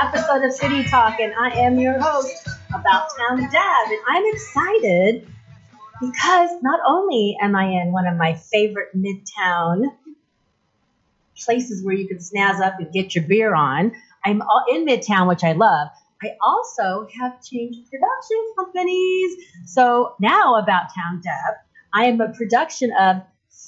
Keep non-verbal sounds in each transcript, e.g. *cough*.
Episode of City Talk. And I am your host, About Town Deb. And I'm excited because not only am I in one of my favorite midtown places where you can snazz up and get your beer on, I'm all in midtown, which I love. I also have changed production companies. So now, About Town Deb, I am a production of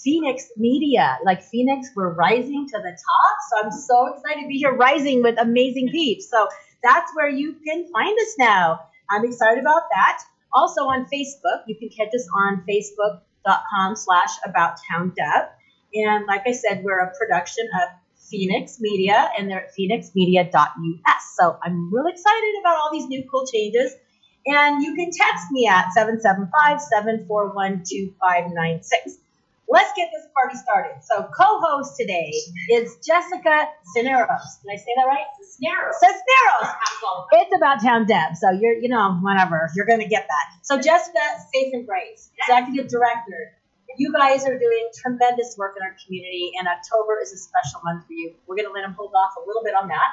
Phoenix Media. Like Phoenix, we're rising to the top. So I'm so excited to be here rising with amazing peeps. So that's where you can find us now. I'm excited about that. Also on Facebook, you can catch us on facebook.com slash about town. And like I said, we're a production of Phoenix Media and they're at phoenixmedia.us. So I'm really excited about all these new cool changes. And you can text me at 775 741 2596 let's get this party started. So, co-host today is Jessica Cisneros. Did I say that right? Cisneros. Cisneros. It's about town Deb, so you're, you know, whatever. You're gonna get that. So, Jessica, Safe Embrace, executive director. You guys are doing tremendous work in our community, and October is a special month for you. We're gonna let him hold off a little bit on that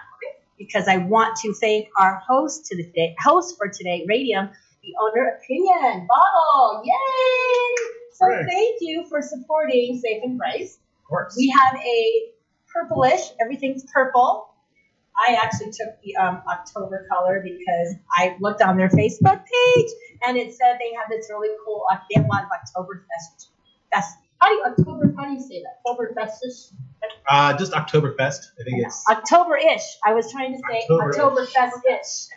because I want to thank our host to the day, host for today, Radium, the owner of Piñon bottle. Yay! So Hooray. thank you for supporting Safe Embrace. Of course. We have a purplish, everything's purple. I actually took the um, October color because I looked on their Facebook page and it said they have this really cool, uh, they have a lot of Oktoberfest. Fest. How do you, October, how do you say that? October Oktoberfest? Uh, just Oktoberfest. I think it's October-ish. I was trying to say October-ish. Oktoberfest-ish.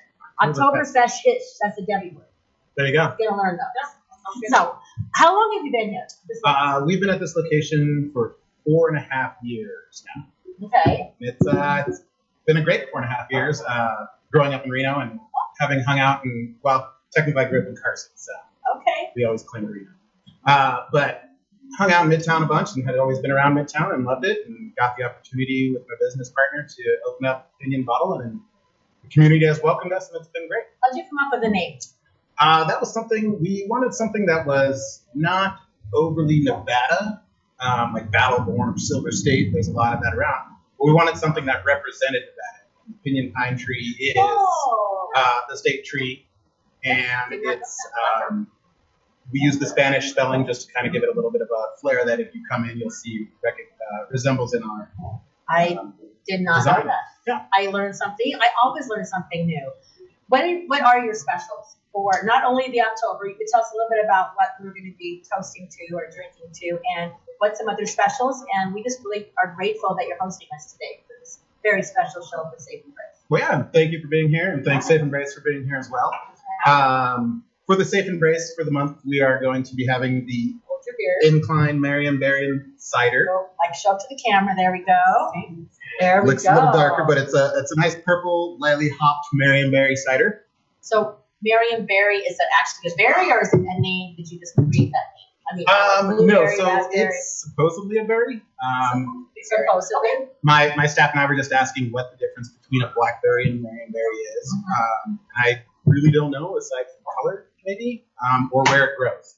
Oktoberfest-ish. That's a Debbie word. there you go. You're gonna learn those. So, how long have you been here? Uh, we've been at this location for four and a half years now. okay. It's uh, it's been a great four and a half years. Uh, growing up in Reno and having hung out in well, technically I grew up in Carson, so Okay. we always claim Reno. Uh, but hung out in Midtown a bunch and had always been around Midtown and loved it and got the opportunity with my business partner to open up Piñon Bottle and the community has welcomed us and it's been great. How'd you come up with the name? Uh, that was something we wanted something that was not overly Nevada, um, like Battleborn or Silver State. There's a lot of that around. But we wanted something that represented Nevada. Piñon Pine Tree is Oh. uh, the state tree, and it's um, we use the Spanish spelling just to kind of give it a little bit of a flair that if you come in, you'll see uh, resembles in our. I um, did not Design. know that. Yeah. I learned something. I always learn something new. What what are your specials for not only the October? You could tell us a little bit about what we're going to be toasting to or drinking to, and what some other specials. And we just really are grateful that you're hosting us today for this very special show for Safe Embrace. Well, yeah, thank you for being here, and thanks Safe Embrace for being here as well. Um, for the Safe Embrace for the month, we are going to be having the Hold your beer. Incline Marionberry cider. Go, like show up to the camera. There we go. There we go. Looks go. a little darker, but it's a it's a nice purple, lightly hopped Marionberry cider. so Marion Berry is that actually a berry or is it a name? Did you just create that name? I mean, Um, no, so raspberry. it's supposedly a berry. Um, supposedly. my my staff and I were just asking what the difference between a blackberry and a Marionberry is. Um, I really don't know, aside from color, maybe, um, or where it grows.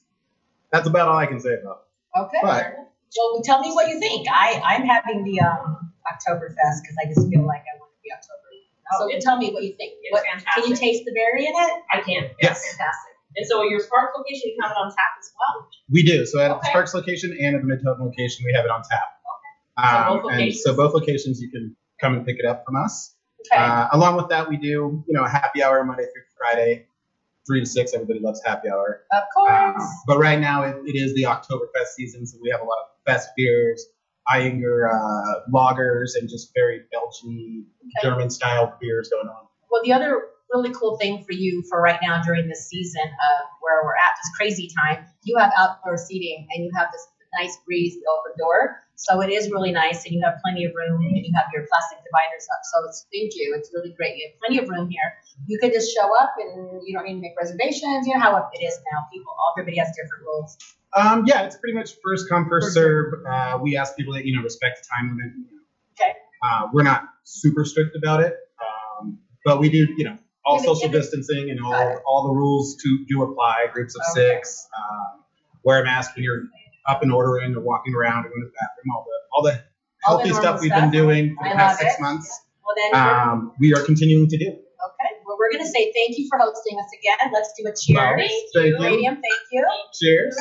That's about all I can say about it. Okay. But- well, tell me what you think. I I'm having the um Oktoberfest because I just feel like I want to be October. So Oh, it's- tell me what you think. it's What, can you taste the berry in it? I can. Yes. Fantastic. And so your Sparks location, you have it on tap as well. We do. So at the Okay. Sparks location and at the Midtown location, we have it on tap. So Um, both and so both locations, you can come and pick it up from us. Okay. Uh, along with that, we do, you know, a happy hour Monday through Friday, three to six. Everybody loves happy hour. of Um, course. but right now, it, it is the Oktoberfest season, so we have a lot of fest beers. Ayinger uh, lagers and just very Belgian, German style beers going on. Well, the other really cool thing for you for right now during this season of where we're at, this crazy time, you have outdoor seating and you have this nice breeze, the open door. So it is really nice and you have plenty of room and you have your plastic dividers up. So it's thank you. It's really great. You have plenty of room here. You could just show up and you don't need to make reservations. You know how it is now. People, everybody has different rules. Um, yeah, it's pretty much first come, first First serve. Uh, we ask people that you know respect the time limit. Okay. Uh, we're not super strict about it, um, but we do, you know, all Yeah, social yeah, distancing and all all the rules to do apply. Groups of Okay. six. Um, wear a mask when you're up and ordering or walking around or going to the bathroom. All the all the All the healthy normal stuff we've stuff. been doing for I the past six it. months. Well, then, we're- Um, we are continuing to do. okay. Well, we're going to say thank you for hosting us again. Let's do a cheers. Thank you. Radium, thank you. Cheers.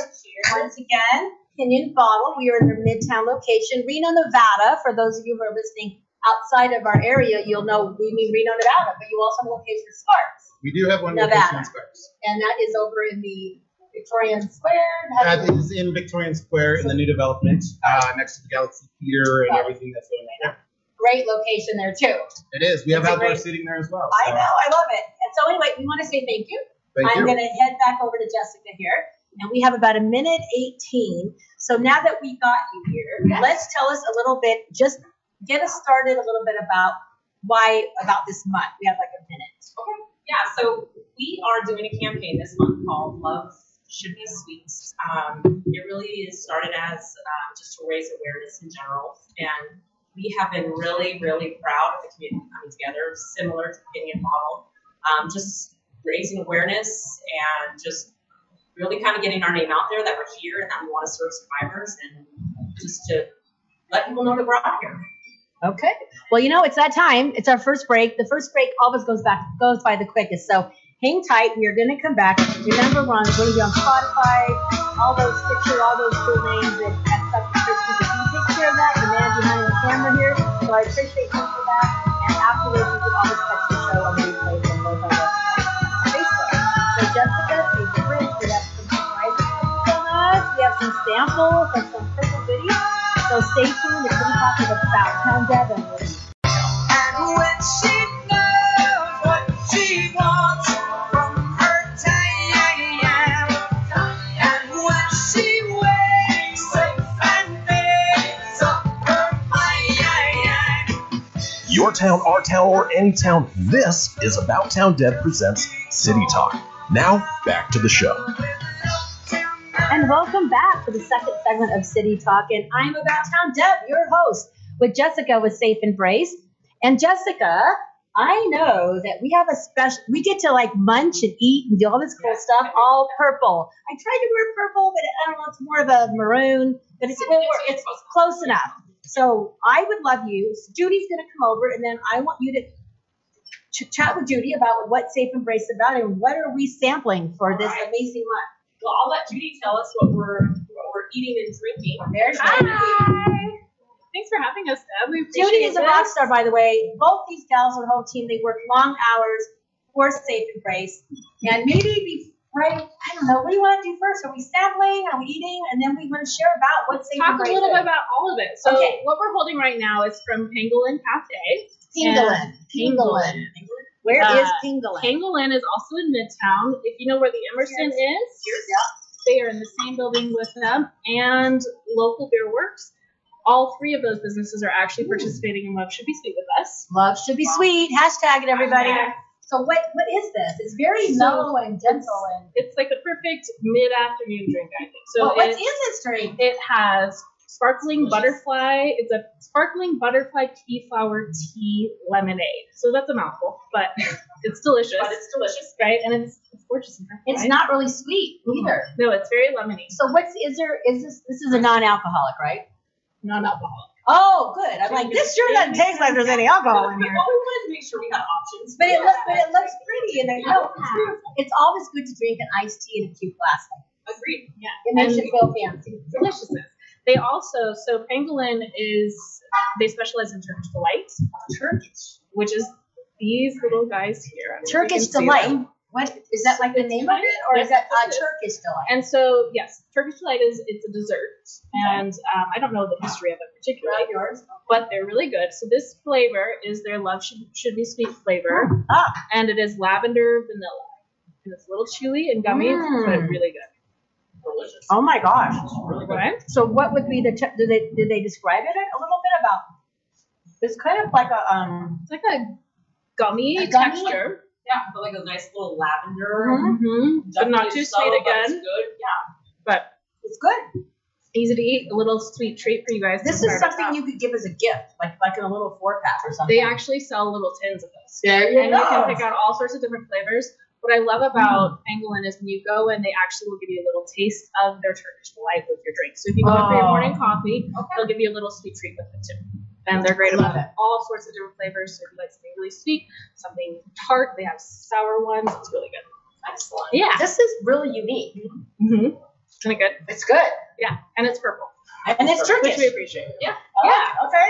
Once again, Piñon Bottle. We are in their Midtown location, Reno, Nevada. For those of you who are listening outside of our area, you'll know we mean Reno, Nevada, but you also have a location in Sparks, We do have one Nevada. location in Sparks. and that is over in the Victorian Square. This is in Victorian Square in the new development, uh, next to the Galaxy Theater and Right. everything that's going on there. Great location there too. It is. We have It's a outdoor great- seating there as well. I know, I love it. And so anyway, we want to say thank you. Thank I'm going to head back over to Jessica here. And we have about a minute 18. So now that we got you here, Yes. let's tell us a little bit, just get us started a little bit about why, about this month. We have like a minute. Okay. Yeah, so we are doing a campaign this month called Love Should Be. Um, it really started as um, just to raise awareness in general, and we have been really, really proud of the community coming together, similar to the Piñon Bottle, um, just raising awareness and just really kind of getting our name out there that we're here and that we want to serve survivors and just to let people know that we're out here. Okay. Well, you know, it's that time. It's our first break. The first break always goes back goes by the quickest. So hang tight. We are going to come back. Remember, we're going to be on Spotify, all those picture, all those cool names and that stuff. Christmas. If you take care of that, the man behind the camera here. So I appreciate you for that. And afterwards, you can always catch the show on replay from both our Facebook. So Jessica. We have some surprises on us. We have some samples of some purple goodies. So stay tuned. It's going to talk about Town Devon. And when Your town, our town, or any town, this is About Town Deb presents City Talk. Now, back to the show. And welcome back to the second segment of City Talk. And I'm About Town Deb, your host, with Jessica with Safe Embrace. And Jessica, I know that we have a special, we get to like munch and eat and do all this cool stuff, all purple. I tried to wear purple, but I don't know, it's more of a maroon, but it's, it's close enough. So I would love you. So Judy's going to come over, and then I want you to ch- chat with Judy about what Safe Embrace is about and what are we sampling for this Alright. amazing month. Well, I'll let Judy tell us what we're what we're eating and drinking. There's Hi. Thanks for having us, Deb. We appreciate Judy is a rock star, by the way. Both these gals on the whole team, they work long hours for Safe Embrace. And maybe be right, I don't know, what do you want to do first? Are we sampling? Are we eating? And then we want to share about what's Safe Talk a little is. bit about all of it. So Okay. what we're holding right now is from Pangolin Cafe. Pangolin. Pangolin. Where is Uh, Pangolin? Pangolin is also in Midtown. If you know where the Emerson is, they are in the same building with them and local beer works. All three of those businesses are actually participating in Love Should Be Sweet with us. Love should be sweet. Hashtag it, everybody. Hashtag. So what what is this? It's very mellow and gentle and It's like the perfect mid-afternoon drink, I think. So Well, what's it's- in this drink? It has sparkling butterfly. It's a sparkling butterfly pea flower tea lemonade. So that's a mouthful, but *laughs* it's delicious. But it's delicious. right, and it's, it's gorgeous. It's right? not really sweet either. No, it's very lemony, So what's is there is this this is a non-alcoholic, right? non-alcoholic. Oh, good. I'm like, this sure doesn't taste like there's any alcohol in here. Well, we wanted to make sure we had options. But it looks, but it looks pretty, and I know It's it's always good to drink an iced tea in a cute glass. Agreed. Yeah, It makes you feel fancy. deliciousness. They also so Pangolin is they specialize in Turkish delight, Turkish. which is these little guys here. I don't know if you Turkish delight. Them. What is that like the name of it, or is that uh, Turkish delight? And so, yes, Turkish delight is it's a dessert, and um, I don't know the history of it particularly, yours. but they're really good. So this flavor is their love should, should be sweet flavor, Ah. and it is lavender vanilla, and it's a little chewy and gummy, Mm. but really good. Delicious. Oh my gosh. Really good. Right? So what would be the? Te- did they did they describe it a little bit about? It's kind of like a um. It's like a gummy, A gummy? texture, Yeah, but like a nice little lavender. Mhm. mm-hmm. but not too Definitely subtle, sweet it's again. Good. Yeah. But It's good. easy to eat, a little sweet treat for you guys. This is something you could give as a gift, like like in a little four pack or something. They actually sell little tins of this. There you and go. you can pick out all sorts of different flavors. What I love about Pangolin is when you go and they actually will give you a little taste of their Turkish delight with your drink. So if you go in for your Oh. morning coffee, they'll give you a little sweet treat with it too. And they're great about it. all sorts of different flavors. So if you like something really sweet, something tart, they have sour ones. It's really good. Excellent. Yeah. This is really unique. Mm-hmm. Isn't it good? It's good, Yeah. And it's purple, and it's which Turkish. we appreciate. Yeah. yeah. Okay.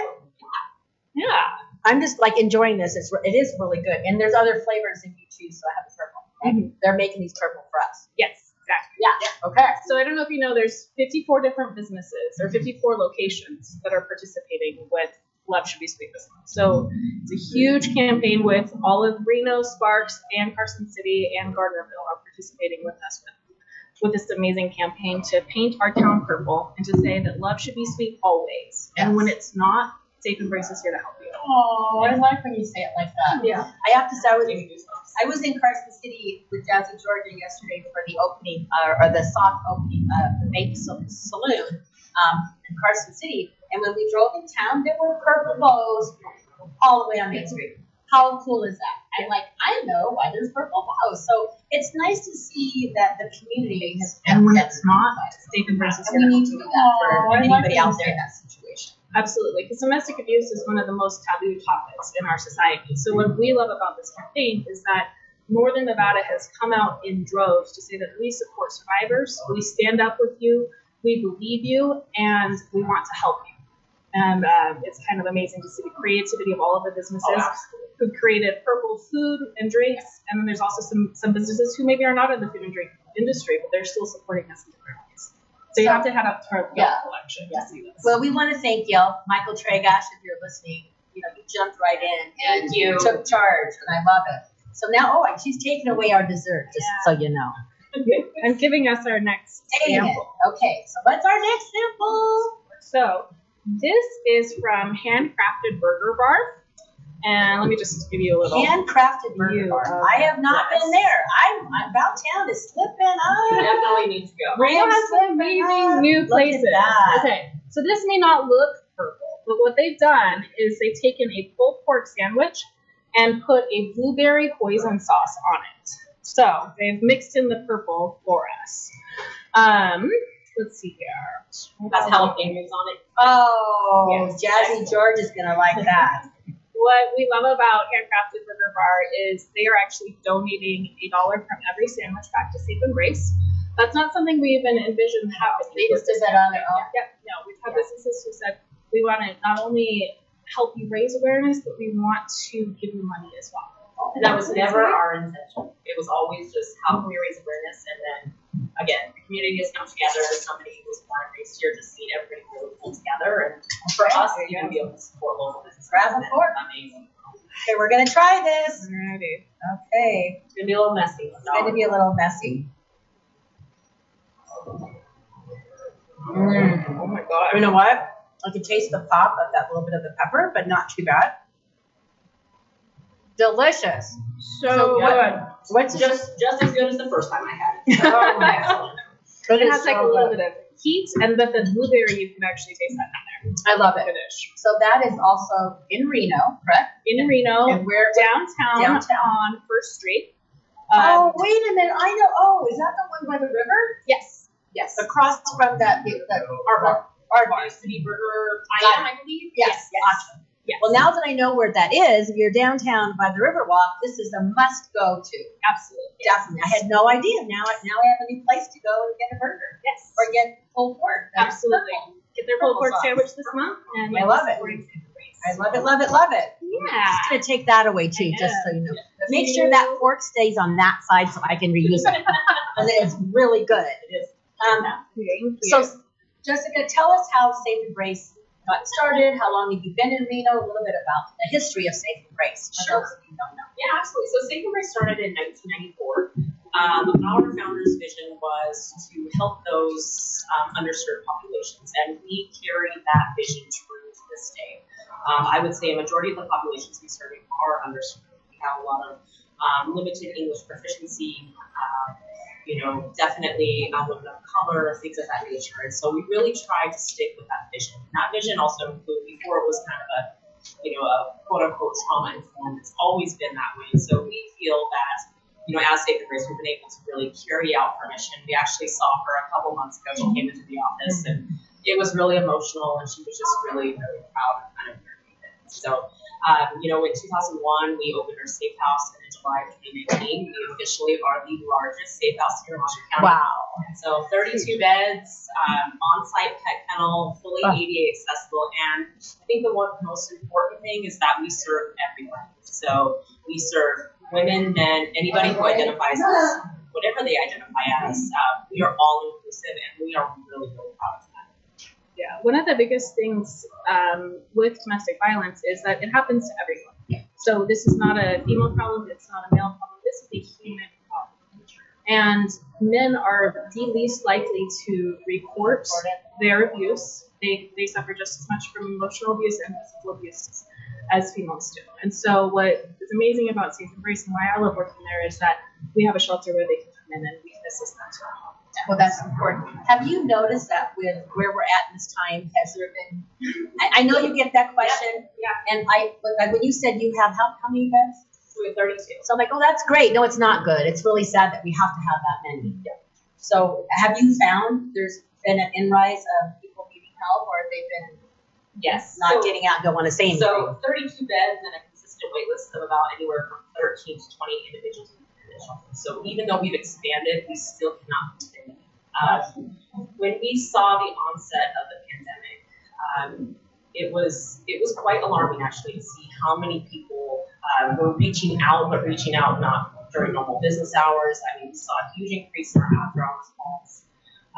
Yeah. I'm just like enjoying this. It's it is really good, and there's other flavors if you choose. So I have the purple. right? Mhm. They're making these purple for us. Yes. Exactly. Yeah. Okay. So I don't know if you know, there's 54 different businesses or 54 locations that are participating with Love Should Be Sweet this month. So it's a huge campaign with all of Reno, Sparks, and Carson City and Gardnerville are participating with us with with this amazing campaign to paint our town purple and to say that love should be sweet always. And when it's not, Safe Embrace is here to help you. Oh, I like when you say it like that. Yeah. I have to say, I was, Give. I was in Carson City with Jazzy Georgia yesterday for the opening, uh, or the soft opening of the Make Saloon um, in Carson City. And when we drove in town, there were purple bows all the way on Main Street. How cool is that? And like, I know why there's purple bows. So it's nice to see that the community has. And when it's not, is And here we need to do that for Aw, I like anybody out there in that situation. Absolutely, because domestic abuse is one of the most taboo topics in our society. So what we love about this campaign is that Northern Nevada has come out in droves to say that we support survivors, we stand up with you, we believe you, and we want to help you. And um, it's kind of amazing to see the creativity of all of the businesses Oh, absolutely. who created purple food and drinks. And then there's also some some businesses who maybe are not in the food and drink industry, but they're still supporting us in different ways. So you have to head up to our Yeah. collection Yeah. to see this. Well, we want to thank you, Michael Tragash, if you're listening. You know, you jumped right in and Thank you. took charge, and I love it. So now, oh, she's taking away our dessert, just so you know. *laughs* and giving us our next Dang it. sample. Okay, so what's our next sample? So this is from Handcrafted Burger Bar. And let me just give you a little. Handcrafted burger You bar. I have not yes. been there. I'm, about town is slipping You up. definitely need to go. Reno has some amazing new Look places. Okay, so this may not look purple, but what they've done is they've taken a pulled pork sandwich and put a blueberry hoisin sauce on it. So they've mixed in the purple for us. Um, let's see here. Has jalapenos on it. Oh, Yes. Jazzy George is gonna like that. *laughs* What we love about Handcrafted Burger Bar is they are actually donating a dollar from every sandwich back to Safe Embrace. That's not something we even envisioned happening. They just did that on their own. Yeah, no, we've had businesses who said we want to not only help you raise awareness, but we want to give you money as well. And that was never our intention. It was always just how can we raise awareness and then again, the community has come together. Somebody was born and raised here to see everybody really pull together and for us going to even be able to support local businesses. Grab a has been fork. Amazing. Okay, we're gonna try this. Alrighty. Okay, It's gonna be a little messy. it's going to be a little messy. Mm. Oh my god. You know what? I can taste the pop of that little bit of the pepper, but not too bad. Delicious. So, So good. what- What's just? Just just as good as the first time I had it. *laughs* Oh, Excellent. It It is has like a so little good. bit of heat, and with the blueberry, you can actually taste that in there. I love there. it. Finish. So that is also in Reno, correct? In Reno, And where? downtown, Downtown. on First Street. Oh, Um, wait a minute. I know. Oh, is that the one by the river? yes. Yes. Across from that, the, the Aardvark. Aardvark. New City Burger, Got I I believe. Yes. Yes. Awesome. Yes. Well, now that I know where that is, if you're downtown by the Riverwalk, this is a must go to. Absolutely. Definitely. I had no idea. Now, I- now I have a new place to go and get a burger Yes. or get pulled pork. Absolutely. purple. Get their pulled pork sauce. sandwich this month, and I love it. I love it, love it, love it. Yeah. Just gonna take that away too, just so you know. The But make sure that fork stays on that side so I can reuse it. *laughs* Because it is really good. It is. Um, so. Jessica, tell us how Safe Embrace got started. How long have you been in Reno? A little bit about the history of Safe and for Sure. Yeah, absolutely. So Safe Embrace started in 1994. Um, our founder's vision was to help those um, underserved populations, and we carry that vision true to this day. Um, I would say a majority of the populations we serve are underserved. We have a lot of um, limited English proficiency, uh, you know, definitely um, women of color, things of that nature. And so we really tried to stick with that vision. And that vision also included, before it was kind of a, you know, a quote unquote trauma informed, it's always been that way. So we feel that you know, as Safe Embrace, we've been able to really carry out her mission. We actually saw her a couple months ago. She came into the office, and it was really emotional, and she was just really, really proud of kind of where we. So, um, you know, in 2001, we opened our safe house, and July of 2019, we officially are the largest safe house here in Washoe County. Wow. So 32 beds, um, on-site pet kennel, fully. ADA accessible, and I think the one most important thing is that we serve everyone. So we serve women, men, anybody who identifies as whatever they identify as. Uh, we are all inclusive, and we are really, really proud of that. Yeah, one of the biggest things um, with domestic violence is that it happens to everyone. So this is not a female problem. It's not a male problem. This is a human problem. And men are the least likely to report their abuse. They, they suffer just as much from emotional abuse and physical abuse as females do. And so what is amazing about Safe Embrace and why I love working there is that we have a shelter where they can come in and we can assist them. Well, that's important. Have you noticed that with where we're at in this time, has there been? I, I know you get that question. Yeah. And I, but when you said you have how, how many beds? We have 32. So I'm like, oh, that's great. No, it's not good. It's really sad that we have to have that many. Yeah. So have you found there's been an inrise of people needing help, or they've they been Yes. not So- getting out, don't want to say anything? So 32 beds and a consistent wait list of about anywhere from 13 to 20 individuals in the shelter. So even though we've expanded, we still cannot fit. Uh, when we saw the onset of the pandemic, um, it was it was quite alarming actually to see how many people um, were reaching out, but reaching out not during normal business hours. I mean, we saw a huge increase in our after hours calls.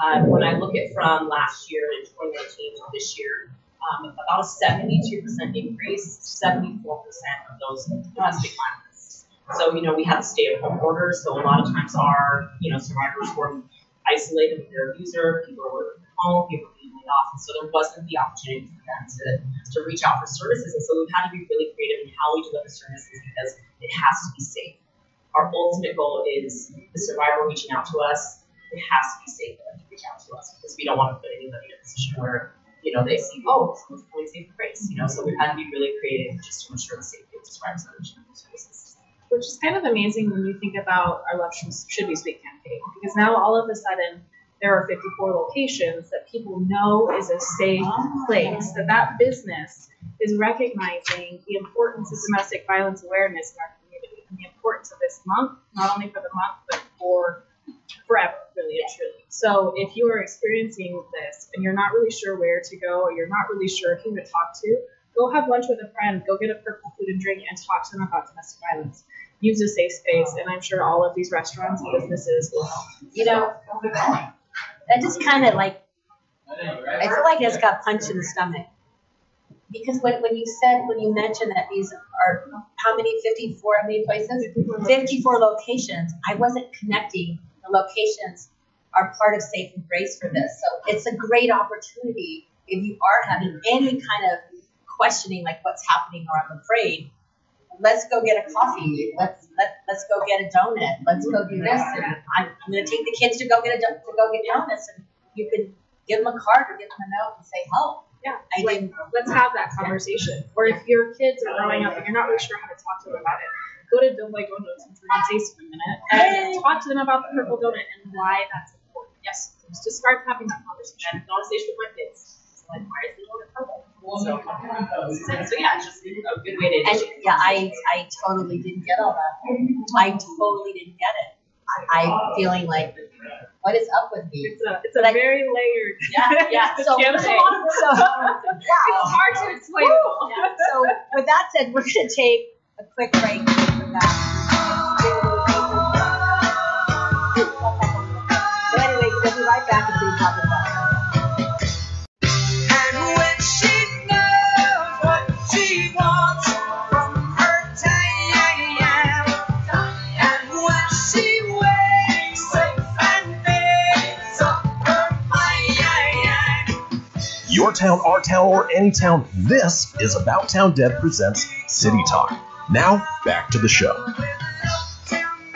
Um, when I look at from last year in 2019 to this year, um, about a 72% increase, 74% of those domestic violence. So, you know, we had a stay at home orders, so a lot of times our, you know, survivors were isolated with their abuser, people were working from home, people were being laid off, and so there wasn't the opportunity for them to, to reach out for services. And so we've had to be really creative in how we deliver services because it has to be safe. Our ultimate goal is the survivor reaching out to us, it has to be safe for them to reach out to us because we don't want to put anybody in a position where you know, they see, oh, someone's pulling Safe Embrace, you know, so we've had to be really creative just to ensure the safety of the survivors. Which is kind of amazing when you think about our Love Should Be Sweet campaign because now all of a sudden there are 54 locations that people know is a safe ah. place that that business is recognizing the importance of domestic violence awareness in our community and the importance of this month not only for the month but for forever really and truly. So if you are experiencing this and you're not really sure where to go or you're not really sure who to talk to go have lunch with a friend go get a purple food and drink and talk to them about domestic violence use a safe space, and I'm sure all of these restaurants and businesses will help. You know, that just kind of like, I feel like it's got punched in the stomach. Because when, when you said, when you mentioned that these are, how many, 54, how many places? 54 locations, I wasn't connecting the locations are part of Safe Embrace for this. So it's a great opportunity if you are having any kind of questioning, like what's happening or I'm afraid. Let's go get a coffee. Let's let let's go get a donut. Let's go do this. And I'm, I'm going to take the kids to go get a to go get donuts, and you can give them a card or give them a note and say help. Yeah, I like, didn't. let's have that conversation. Or if your kids are growing up and you're not really sure how to talk to them about it, go to Doughboy Donuts and Korean Taste for a minute and talk to them about the purple donut and why that's important. Yes, just start having that conversation. And conversation with my kids. It's like, why is the donut purple? So, so yeah, it's just a good way to And yeah, I I totally didn't get all that. I totally didn't get it. I, I'm feeling like, what is up with me? It's a it's a Like- very layered. *laughs* Yeah, yeah. *laughs* So, campaign. so, *laughs* It's hard to explain. Yeah, So with that said, we're going to take a quick break. and come back. So anyway, we'll be right back Your town, our town, or any town, this is About Town Deb presents City Talk. Now, back to the show.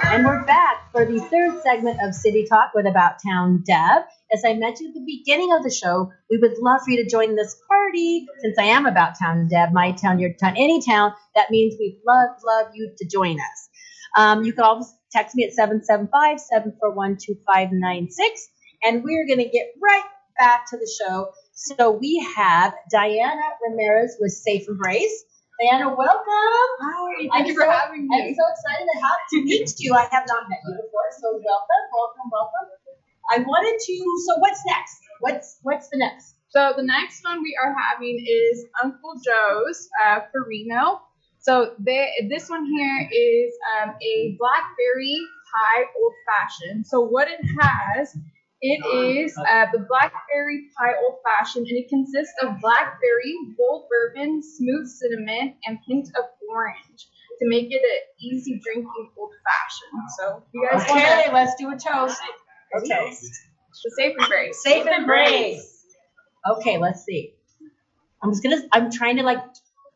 And we're back for the third segment of City Talk with About Town Deb. As I mentioned at the beginning of the show, we would love for you to join this party. Since I am About Town Deb, my town, your town, any town, that means we'd love, love you to join us. Um, you can always text me at 775 741 2596. And we're going to get right back to the show. So we have Diana Ramirez with Safe Embrace. Diana, welcome. Hi, thank I'm you for so- having me. I'm so excited to have to meet you. I have not met you before, so welcome, welcome, welcome. I wanted to. So what's next? What's what's the next? So the next one we are having is Uncle Joe's uh, Farino. So they, this one here is um, a blackberry pie old fashioned. So what it has, it is uh, the blackberry pie old fashioned, and it consists of blackberry, bold bourbon, smooth cinnamon, and hint of orange to make it an easy drinking old fashioned. So if you guys want Okay, to let's do a toast. Okay. the safe embrace. Safe embrace. Okay, let's see. I'm just gonna. I'm trying to like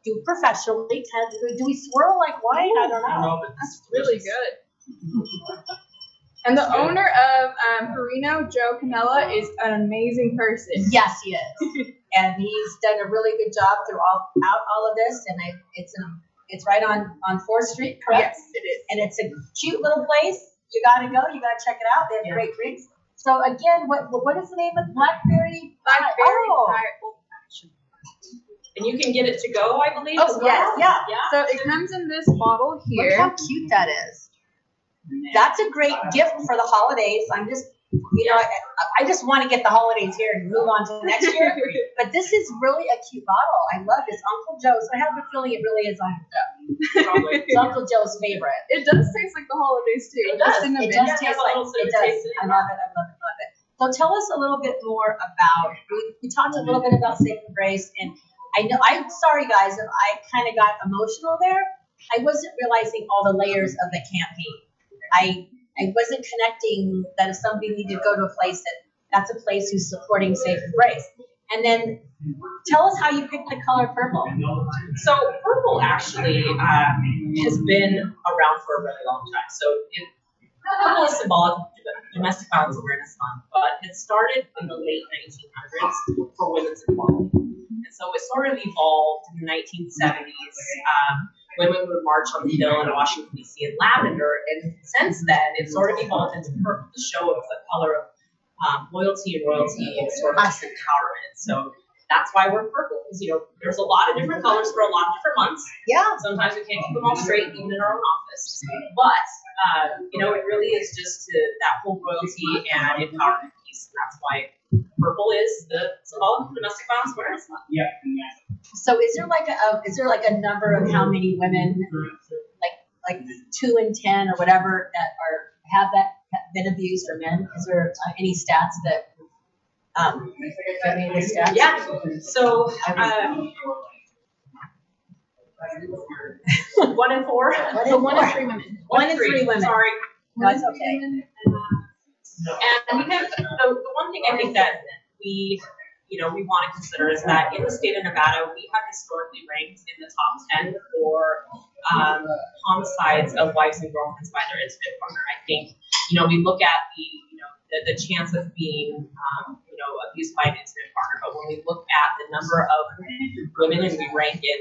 do professionally. Kind of, do we swirl like wine? I don't know. That's really good. *laughs* And the owner of um, Perino, Joe Canella, is an amazing person. Yes, he is, *laughs* and he's done a really good job throughout all of this. And I, it's an, it's right on on Fourth Street, correct? Yes, it is. and it's a cute little place. You gotta go. You gotta check it out. They have Yeah. great drinks. So again, what what is the name of Blackberry? Blackberry Oh. pie old fashioned. And you can get it to go, I believe. Oh as well. yes, yeah. Yeah. So it comes in this bottle here. Look how cute that is. That's a great gift for the holidays. I'm just, you know, I, I just want to get the holidays here and move on to the next year. *laughs* But this is really a cute bottle. I love this Uncle Joe's. I have a feeling it really is Uncle Joe. Probably. It's Uncle Joe's favorite. It does taste like the holidays too. It does. cinnamon. It does taste it like it does. it. I love it. I love it. Love it. So tell us a little bit more about. We, we talked a little bit about Safe Embrace, and I know I'm sorry guys if I kind of got emotional there. I wasn't realizing all the layers of the campaign. I I wasn't connecting that if somebody needed to go to a place that that's a place who's supporting Safe Embrace. And then tell us how you picked the color purple. So purple actually um, has been around for a really long time. So it, purple is symbolic of domestic violence awareness month, but it started in the late 1900s for women's equality. And so it sort of evolved in the 1970s. Um, women would march on the Hill in Washington, D.C. in lavender. And since then, it sort of evolved into purple to show it was a color of um, loyalty and royalty and sort of just empowerment. So that's why we're purple. Because, you know, there's a lot of different colors for a lot of different months. Yeah. Sometimes we can't keep them all straight, even in our own office. But, uh, you know, it really is just to that whole royalty and empowerment piece. And that's why purple is the symbolic of domestic violence awareness month. So is there like a, is there like a number of how many women, like like two in ten or whatever, that are have that have been abused or men? Is there uh, any stats that? Um, have any stats? Yeah. So, um, one in four. One in So one in three women. One in three women. Sorry. That's okay. And because the, the one thing I think that we, you know, we want to consider is that in the state of Nevada, we have historically ranked in the top 10 for um, homicides of wives and girlfriends by their intimate partner. I think, you know, we look at the, you know, the, the chance of being, um, you know, abused by an intimate partner, but when we look at the number of women and we rank in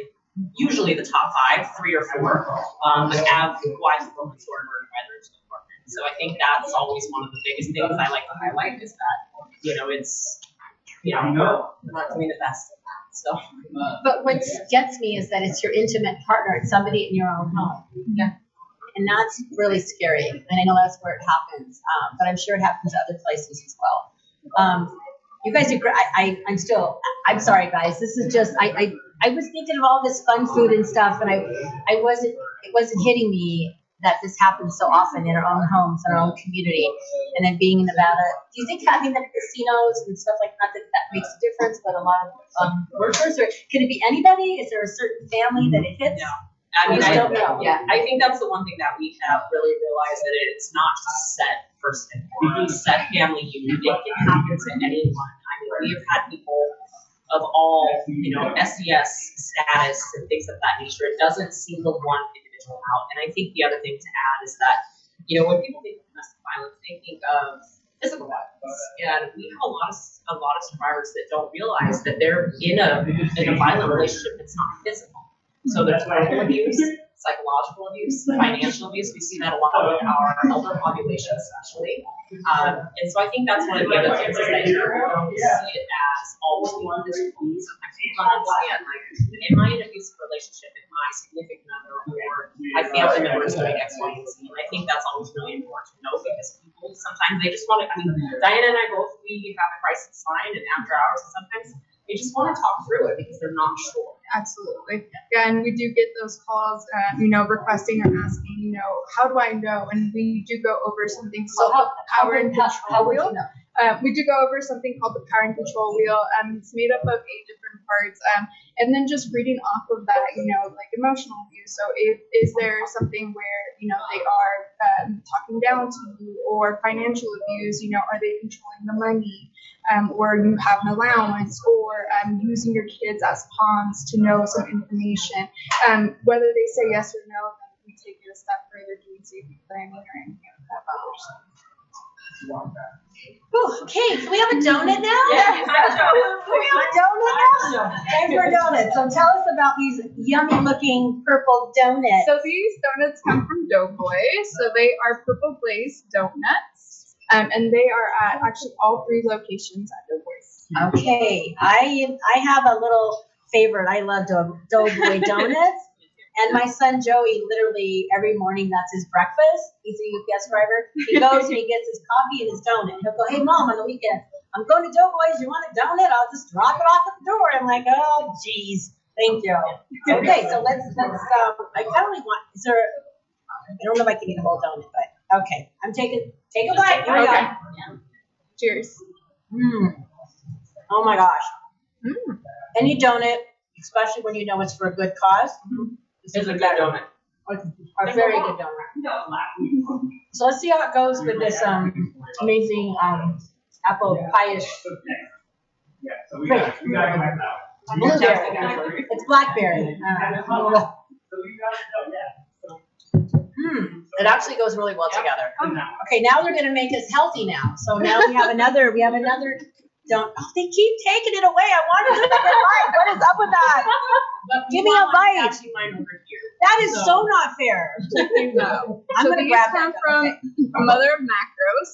usually the top five, three or four, um, but have wives and girlfriends who are murdered by their intimate partner. So I think that's always one of the biggest things I like to highlight is that, you know, it's, you know, we're not doing the best at that. So, But what gets me is that it's your intimate partner. It's somebody in your own home. Yeah. And that's really scary. And I know that's where it happens, um, but I'm sure it happens other places as well. Um, you guys are great. I, I, I'm still, I'm sorry, guys. This is just, I, I, I was thinking of all this fun food and stuff, and I, I wasn't, it wasn't hitting me that this happens so often in our own homes, in our own community, and then being in Nevada. Do you think having the casinos and stuff like that, that, that makes a difference, but a lot of um, workers, or can it be anybody? Is there a certain family that it hits? No. I mean, I, don't know. yeah, I think that's the one thing that we have really realized that it's not just set person, or set family unit. It can happen to anyone. I mean, we've had people of all, you know, SES status and things of that nature. It doesn't single one individual out. And I think the other thing to add is that, you know, when people think of domestic violence, they think of physical violence. And we have a lot of a lot of survivors that don't realize that they're in a in a violent relationship that's not physical. So there's verbal abuse, psychological abuse, financial abuse. We see that a lot with our elder population, especially. Um, and so I think that's one of the other things that you don't see it as always one physical. Sometimes people don't understand, like, am I in an abusive relationship with my significant other or my family member is doing X, Y, and Z? And I think that's always really important to know because people sometimes they just want to. I mean, Diana and I both we have a crisis line and after hours, and sometimes they just want to talk through it because they're not sure. Absolutely. Yeah, and we do get those calls, uh, you know, requesting or asking, you know, how do I know? And we do go over something So called how, how, power and how, control how would wheel. you know? Uh, we do go over something called the power and control wheel. Um, it's made up of eight different parts. Um, and then just reading off of that, you know, like emotional abuse. So, if, is there something where, you know, they are um, talking down to you or financial abuse? You know, are they controlling the money? Um, or you have an allowance or um, using your kids as pawns to know some information. Um, whether they say yes or no, we take it a step further doing safety planning or anything of that nature. Whew, okay, can we have a donut now? Yeah, Can we have a donut now? Time for a donut. So tell us about these yummy looking purple donuts. So these donuts come from Doughboy. So they are purple glazed donuts. Um, and they are at actually all three locations at Doughboy's. Okay, I I have a little favorite. I love Dough, Doughboy *laughs* donuts. And my son Joey, literally every morning, that's his breakfast. He's a UPS driver. He goes and he gets his coffee and his donut. He'll go, "Hey, mom, on the weekend, I'm going to Doughboys. You want a donut? I'll just drop it off at the door." I'm like, "Oh, geez, thank you." Okay, so let's let's. Um, I totally want. Is there? I don't know if I can eat a whole donut, but okay, I'm taking take a bite. Here we go. Okay. Cheers. Mm. Oh my gosh. Mm. Any donut, especially when you know it's for a good cause, It's a good donut. a very good donut. So let's see how it goes with this um amazing um apple pie-ish. Great. Blueberry. It's blackberry. Uh, mm, it actually goes really well together. Okay, now they're gonna make us healthy now. So now we have another. We have another. Don't. Oh, they keep taking it away. I want to take a bite. What is up with that? *laughs* Give me a bite. Actually, mine over here. That is so not fair. *laughs* No. I'm so gonna these grab come from Okay. mother of macros.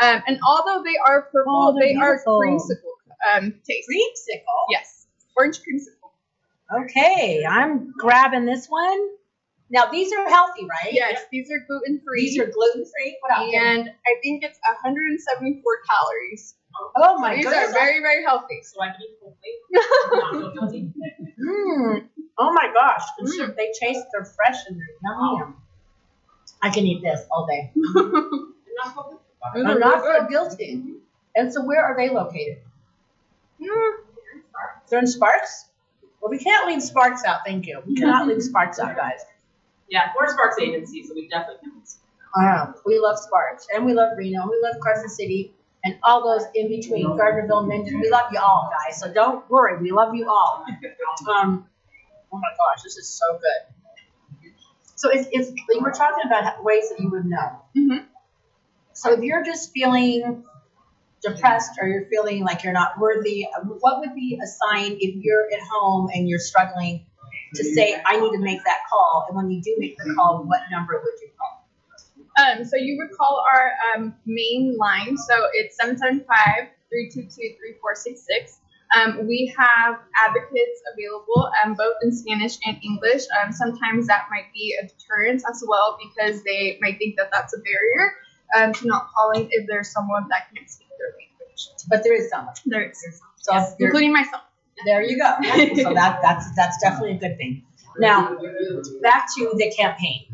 Um, and although they are purple, Oh, they are creamsicle um, taste. Creamsicle. Yes. Orange creamsicle. Okay, I'm grabbing this one. Now these are healthy, right? Yes, these are gluten free. These are gluten free. And I think it's 174 calories. Oh my these goodness. are very, very healthy. So I can eat full plate. *laughs* Not so guilty. Mm. Oh my gosh. And so They taste, they're fresh and they're yummy. I can eat this all day. *laughs* I'm not so guilty. And so where are they located? Mm. They're in Sparks? Well, we can't leave Sparks out, thank you. We cannot leave *laughs* Sparks out, guys. Yeah, we're Sparks agency, so we definitely can't. Uh, we love Sparks, and we love Reno, we love Carson City, and all those in between, Gardnerville, Minden. We love you all, guys. So don't worry, we love you all. *laughs* Um, oh my gosh, this is so good. So if, if you were talking about ways that you would know. Mhm. So if you're just feeling depressed or you're feeling like you're not worthy, what would be a sign if you're at home and you're struggling to say, I need to make that call? And when you do make the call, what number would you? Um, so you recall our um, main line. So it's 775-322-3466. Um, we have advocates available, um, both in Spanish and English. Um, sometimes that might be a deterrent as well because they might think that that's a barrier um, to not calling if there's someone that can speak their language. But there is someone. There is, So if you're- including myself. There you go. *laughs* So that, that's, that's definitely a good thing. Now, back to the campaign.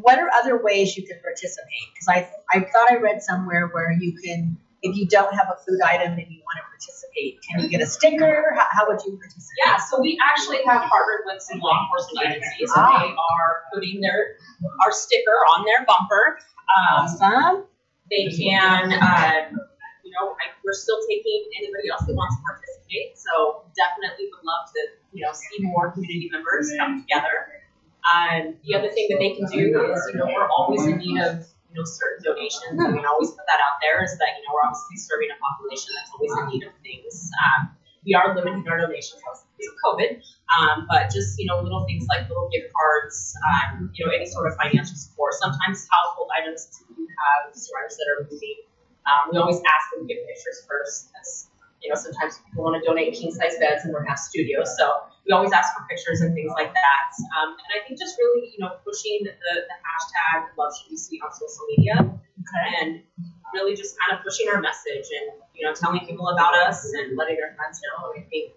What are other ways you could participate? Because I, I thought I read somewhere where you can, if you don't have a food item and you want to participate, can you get a sticker? How, how would you participate? Yeah, so we actually have partnered with some law enforcement agencies. and Ah. They are putting their, our sticker on their bumper. Um, Awesome. they can, um, you know, I, we're still taking anybody else that wants to participate. So definitely would love to, you know, see more community members come together. Um, the other thing that they can do is, you know, we're always in need of, you know, certain donations. Mean, I always put that out there is that, you know, we're obviously serving a population that's always in need of things. Um, we are limiting our donations because of COVID, um, but just, you know, little things like little gift cards, um, you know, any sort of financial support. Sometimes household items you have survivors that are moving. Um, we always ask them to get pictures first because, you know, sometimes people want to donate king size beds and don't have studios. So we always ask for pictures and things like that. Um, and I think just really, you know, pushing the, the hashtag love should be sweet on social media and really just kind of pushing our message and, you know, telling people about us and letting our friends know. I think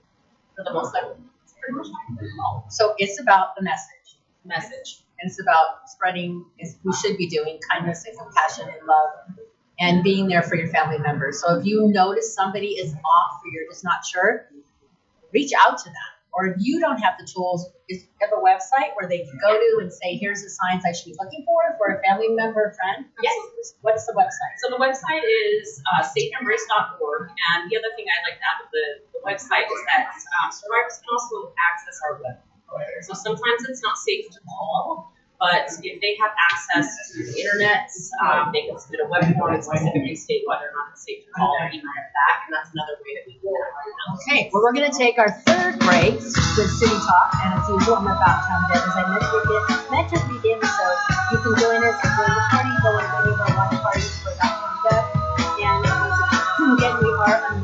for the most part, it's pretty much all So it's about the message. message. And it's about spreading, is we should be doing kindness and compassion and love and being there for your family members. So if you notice somebody is off or you're just not sure, reach out to them. Or if you don't have the tools, is have a website where they can go to and say, here's the signs I should be looking for for a family member or friend? Yes. What's the website? So the website is uh, safeembrace.org, and the other thing I'd like to add with the, the website is that um, survivors can also access our web. So sometimes it's not safe to call, but if they have access to the internet, um, they can submit a web form and specifically state whether or not it's safe to call or email back, and that's another way that we can that. Okay, well, we're going to take our third break with City Talk, and as usual, I'm about town Deb, as I mentioned the, mentioned the so you can join us join the party, go into any of our watch parties for town Deb, and um, again, we are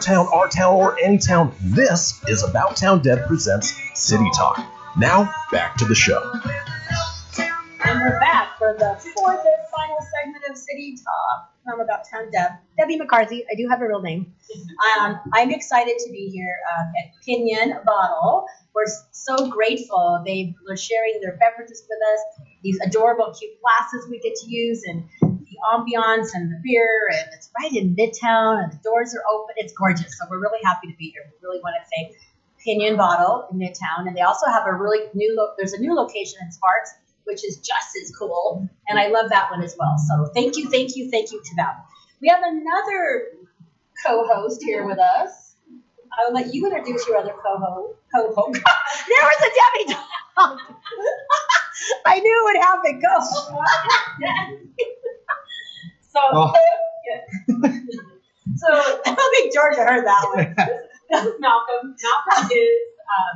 town, our town, or any town, this is About Town Deb presents City Talk. Now, back to the show. And we're back for the fourth and final segment of City Talk. I'm about town Deb. Debbie McCarthy. I do have a real name. Um, I'm excited to be here um, at Piñon Bottle. We're so grateful. They are sharing their beverages with us, these adorable, cute glasses we get to use, and ambiance and the beer. And it's right in Midtown, and the doors are open. It's gorgeous. So we're really happy to be here. We really want to thank Piñon Bottle in Midtown. And they also have a really new, lo- there's a new location in Sparks which is just as cool. And I love that one as well. So thank you, thank you, thank you to them. We have another co-host here with us. I'll let you introduce your other co-host. Co-host. *laughs* there was a Debbie dog. *laughs* I knew it would happen. Go. *laughs* so, Oh. *laughs* so I don't think Georgia heard that one. *laughs* This is Malcolm. Malcolm is, um,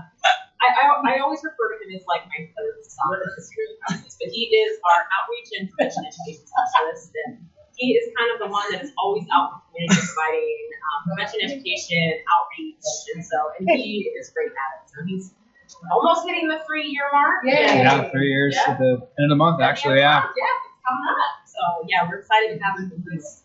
I, I, I always refer to him as like my third son in this year's process, but he is our outreach and prevention education specialist. And he is kind of the one that is always out in the community providing um, prevention education, outreach. And so, and he is great at it. So he's almost hitting the three year mark. Yay. Yeah, three years Yeah. to the end of the month, actually. Yeah. Yeah, it's coming up. So yeah, we're excited to have him. He's,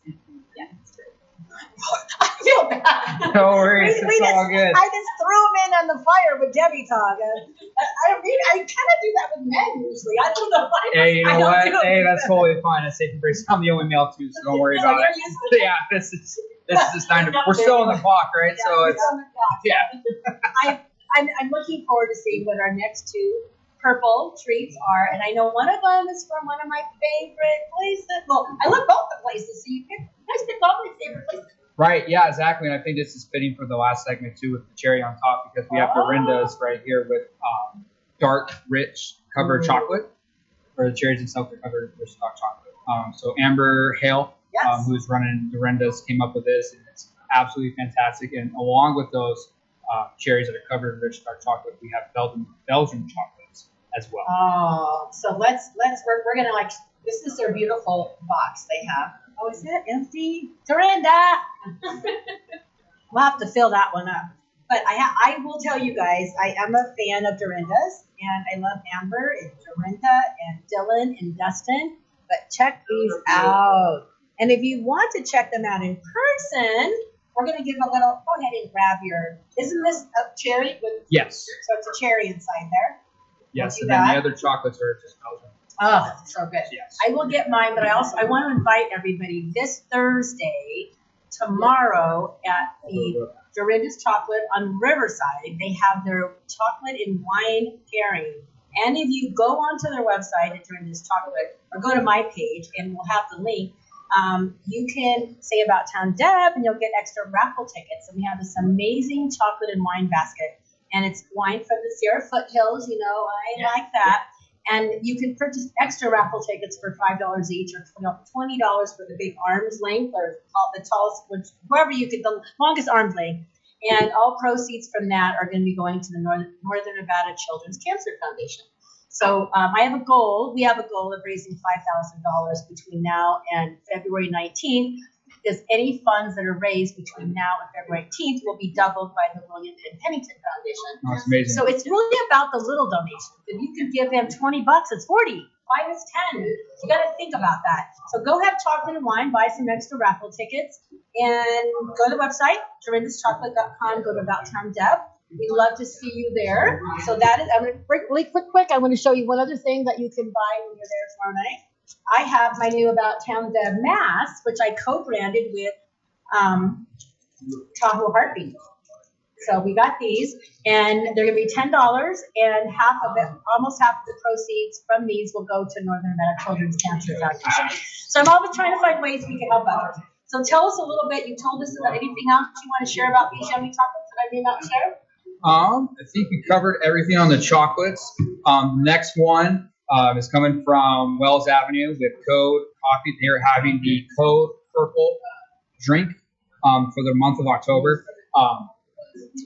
yeah, it's great. *laughs* I feel bad. No worries, We- it's we all good. I just threw him in on the fire with Debbie. Uh, I, I mean, I kind of do that with men usually. I don't know why. Hey, you I know don't what? do Hey, that's totally fine. That's Safe Embrace. I'm the only male too, so don't worry *laughs* about it. Yeah, this is this is just time to. We're still on the clock, right? Yeah, So it's on the clock. *laughs* yeah. I, I'm, I'm looking forward to seeing what our next two purple treats are, and I know one of them is from one of my favorite places. Well, I love both the places, so you. You guys pick all my favorite places. Right, yeah, exactly. And I think this is fitting for the last segment too with the cherry on top because we have Oh. Dorinda's right here with um, dark, rich covered Ooh. chocolate. Or the cherries themselves are covered rich dark chocolate. Um, so Amber Hale, Yes. um, who's running Dorinda's, came up with this, and it's absolutely fantastic. And along with those uh, cherries that are covered in rich dark chocolate, we have Belgian Belgian chocolates. As well. Oh, so let's let's we're, we're gonna like this is their beautiful box they have. Oh, is that empty? Dorinda. *laughs* we'll have to fill that one up. But I ha- I will tell you guys, I am a fan of Dorinda's, and I love Amber and Dorinda and Dylan and Dustin. But check these out. And if you want to check them out in person, we're gonna give a little. Go ahead and grab your. Isn't this a cherry with? Yes, So it's a cherry inside there. Yes. And then the other chocolates are just Belgian. Oh, so good. Yes. I will get mine, but I also I want to invite everybody this Thursday, tomorrow at the Dorinda's Chocolate on Riverside. They have their chocolate and wine pairing. And if you go onto their website at Dorinda's Chocolate or go to my page and we'll have the link, um, you can say about Town Deb and you'll get extra raffle tickets. And we have this amazing chocolate and wine basket. And it's wine from the Sierra foothills, you know, I like that. And you can purchase extra raffle tickets for five dollars each, or twenty dollars for the big arms length, or the tallest, which whoever you get the longest arms length. And all proceeds from that are going to be going to the Northern, Northern Nevada Children's Cancer Foundation. So um, I have a goal. We have a goal of raising five thousand dollars between now and February nineteenth. Because any funds that are raised between now and February 18th will be doubled by the William N. Pennington Foundation. It's amazing. So it's really about the little donations. If you could give them 20 bucks, it's 40. Five is 10. You got to think about that. So go have chocolate and wine, buy some extra raffle tickets, and go to the website, dorindaschocolate.com, go to About Town Deb. We'd love to see you there. So that is, I'm going to break really quick, quick. I want to show you one other thing that you can buy when you're there tomorrow night. I have my new About Town Deb mask, which I co-branded with um, Tahoe Heartbeat. So we got these, and they're gonna be ten dollars, and half of it, almost half of the proceeds from these will go to Northern Nevada Children's Cancer Foundation. So I'm always trying to find ways we can help others. So tell us a little bit. You told us about anything else you want to share about these yummy chocolates that I may not share. Um, I think we covered everything on the chocolates. Um, next one um, is coming from Wells Avenue with Code Coffee. They are having the Code Purple drink um, for the month of October. Um,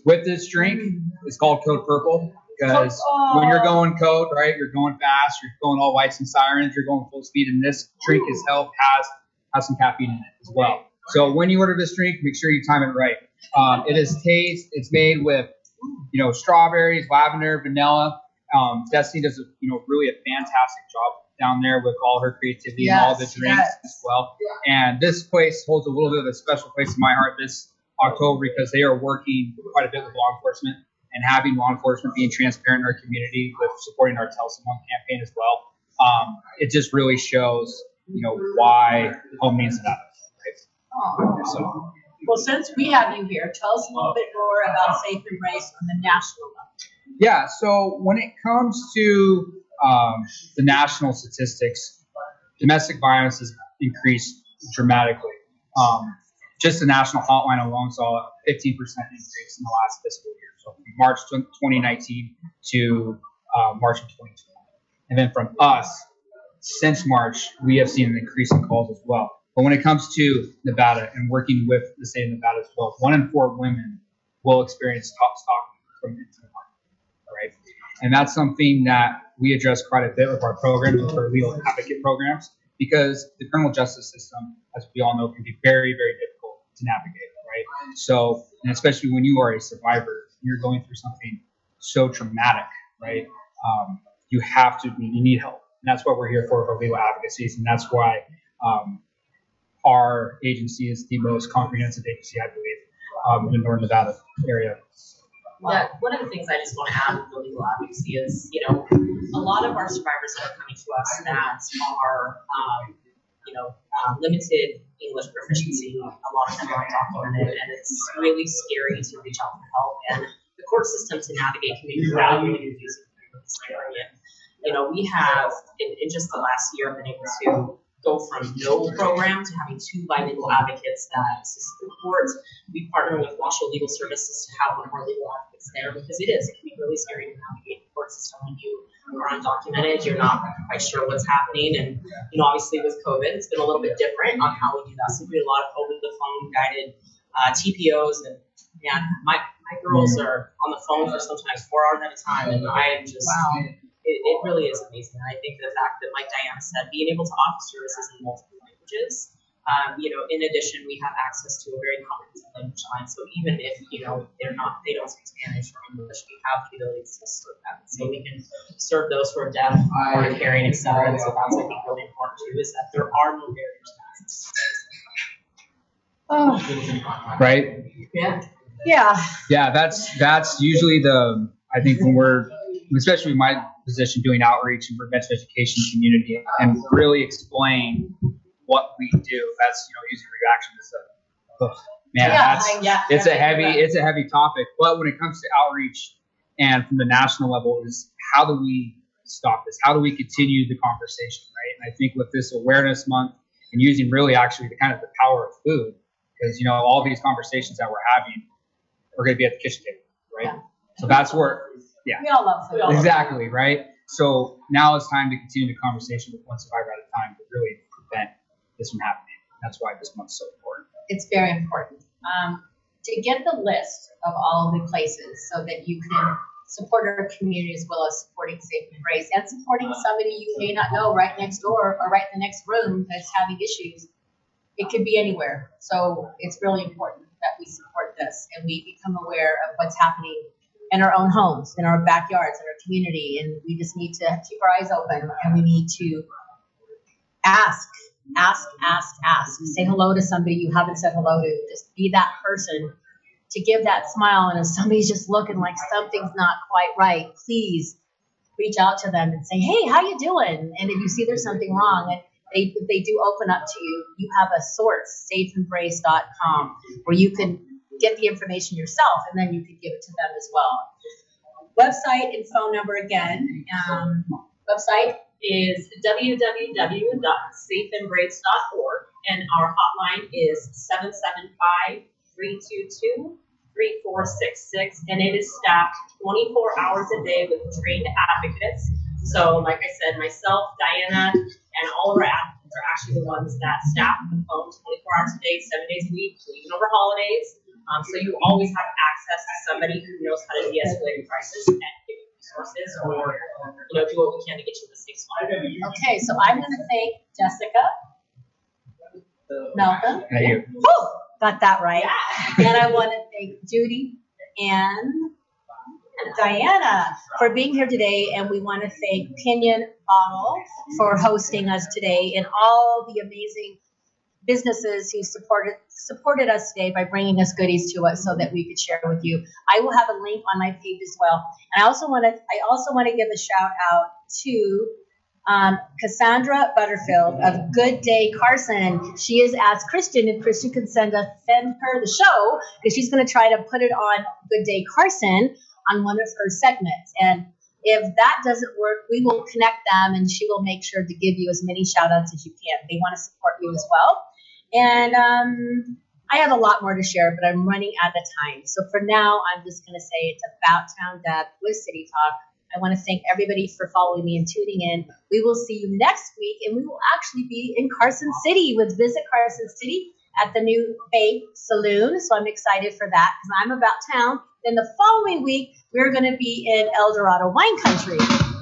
with this drink, it's called Code Purple because when you're going code, right, you're going fast, you're going all lights and sirens, you're going full speed, and this drink is help has has some caffeine in it as well. So when you order this drink, make sure you time it right. Um, it is taste. It's made with you know strawberries, lavender, vanilla. Um, Destiny does a you know really a fantastic job down there with all her creativity and all the Yes, drinks yes. as well. And this place holds a little bit of a special place in my heart this October because they are working quite a bit with law enforcement and having law enforcement being transparent in our community with supporting our Tell Someone campaign as well. Um, it just really shows, you know, why home means that. Right? So, Well, since we have you here, tell us a little bit more about Safe Embrace on the national level. Yeah. So when it comes to um, the national statistics, domestic violence has increased dramatically. Um, just the national hotline alone saw a 15% increase in the last fiscal year. So from March 2019 to uh, March of 2020. And then from us, since March, we have seen an increase in calls as well. But when it comes to Nevada and working with the state of Nevada as well, one in four women will experience top stalking from? And that's something that we address quite a bit with our programs, with our legal advocate programs, because the criminal justice system, as we all know, can be very, very difficult to navigate, right? So, and especially when you are a survivor, you're going through something so traumatic, right? Um, you have to, you need help. And that's what we're here for, for legal advocacies. And that's why um, our agency is the most comprehensive agency, I believe, um, in the Northern Nevada area. Yeah, one of the things I just want to add with the legal advocacy is, you know, a lot of our survivors that are coming to us that are, um, you know, uh, limited English proficiency, a lot of them are undocumented, and it's really scary to reach out for help. And the court system to navigate can be really, confusing, really scary. And, you know, we have, in, in just the last year, been able to go from no program to having two bilingual advocates that assist the court. We partner with Washoe Legal Services to have one of our legal advocates there because it is, it can be really scary to navigate the court system when you are undocumented, you're not quite sure what's happening. And, you know, obviously with COVID, it's been a little bit different on how we do that. So we do a lot of over the phone guided uh, TPOs and man, my, my girls are on the phone for sometimes four hours at a time and I am just Wow. It, it really is amazing. And I think the fact that, like Diana said, being able to offer services in multiple languages. Um, you know, in addition, we have access to a very comprehensive language line. So even if you know they're not, they don't speak Spanish or English, we have the ability to serve them. So we can serve those who are deaf, hard of hearing, etc. And so that's I think really important too, is that there are no barriers to access. Oh, right? Yeah. yeah. Yeah, that's that's usually the I think when we're especially in my position doing outreach and prevention education community and really explain what we do. That's you know using reaction as a ugh, man. Yeah, that's I- Yeah. it's a heavy it's a heavy topic. But when it comes to outreach and from the national level is how do we stop this? How do we continue the conversation, right? And I think with this awareness month and using really actually the kind of the power of food, because you know all these conversations that we're having are going to be at the kitchen table, right? So that's where We all love food. exactly right. So now it's time to continue the conversation with one survivor at a time to really prevent this from happening. That's why this month's so important. it's very important um, to get the list of all of the places so that you can support our community as well as supporting Safe and Embrace and supporting somebody you may not know right next door or right in the next room that's having issues. It could be anywhere. So it's really important that we support this and we become aware of what's happening in our own homes, in our backyards, in our community. And we just need to keep our eyes open and we need to ask, ask, ask, ask. Say hello to somebody you haven't said hello to. Just be that person to give that smile. And if somebody's just looking like something's not quite right, please reach out to them and say, "Hey, how you doing?" And if you see there's something wrong, and they they do open up to you, you have a source, safeembrace.com, where you can get the information yourself, and then you could give it to them as well. Website and phone number again. Um, website is www.safeembrace.org, and our hotline is 775-322-3466, and it is staffed 24 hours a day with trained advocates. So, like I said, myself, Diana, and all of our advocates are actually the ones that staff the phone 24 hours a day, seven days a week, even over holidays. Um, so you always have access to somebody who knows how to de-escalate a crisis and give you resources or you know do what we can to get you to the safe spot. Okay, so I'm going to thank Jessica, Malcolm. Thank you. Woo, got that right. And I want to thank Judy and Diana for being here today. And we want to thank Piñon Bottle for hosting us today and all the amazing businesses who supported supported us today by bringing us goodies to us so that we could share with you. I will have a link on my page as well. And I also want to I also want to give a shout out to um, Cassandra Butterfield of Good Day Carson. She has asked Christian if Christian could send us send her the show because she's going to try to put it on Good Day Carson on one of her segments. And if that doesn't work, we will connect them and she will make sure to give you as many shout outs as you can. They want to support you as well. And um, I have a lot more to share, but I'm running out of time. So for now, I'm just going to say it's about Town Deb with City Talk. I want to thank everybody for following me and tuning in. We will see you next week, and we will actually be in Carson City with Visit Carson City at the new Bay Saloon. So I'm excited for that because I'm about town. Then the following week, we're going to be in El Dorado Wine Country.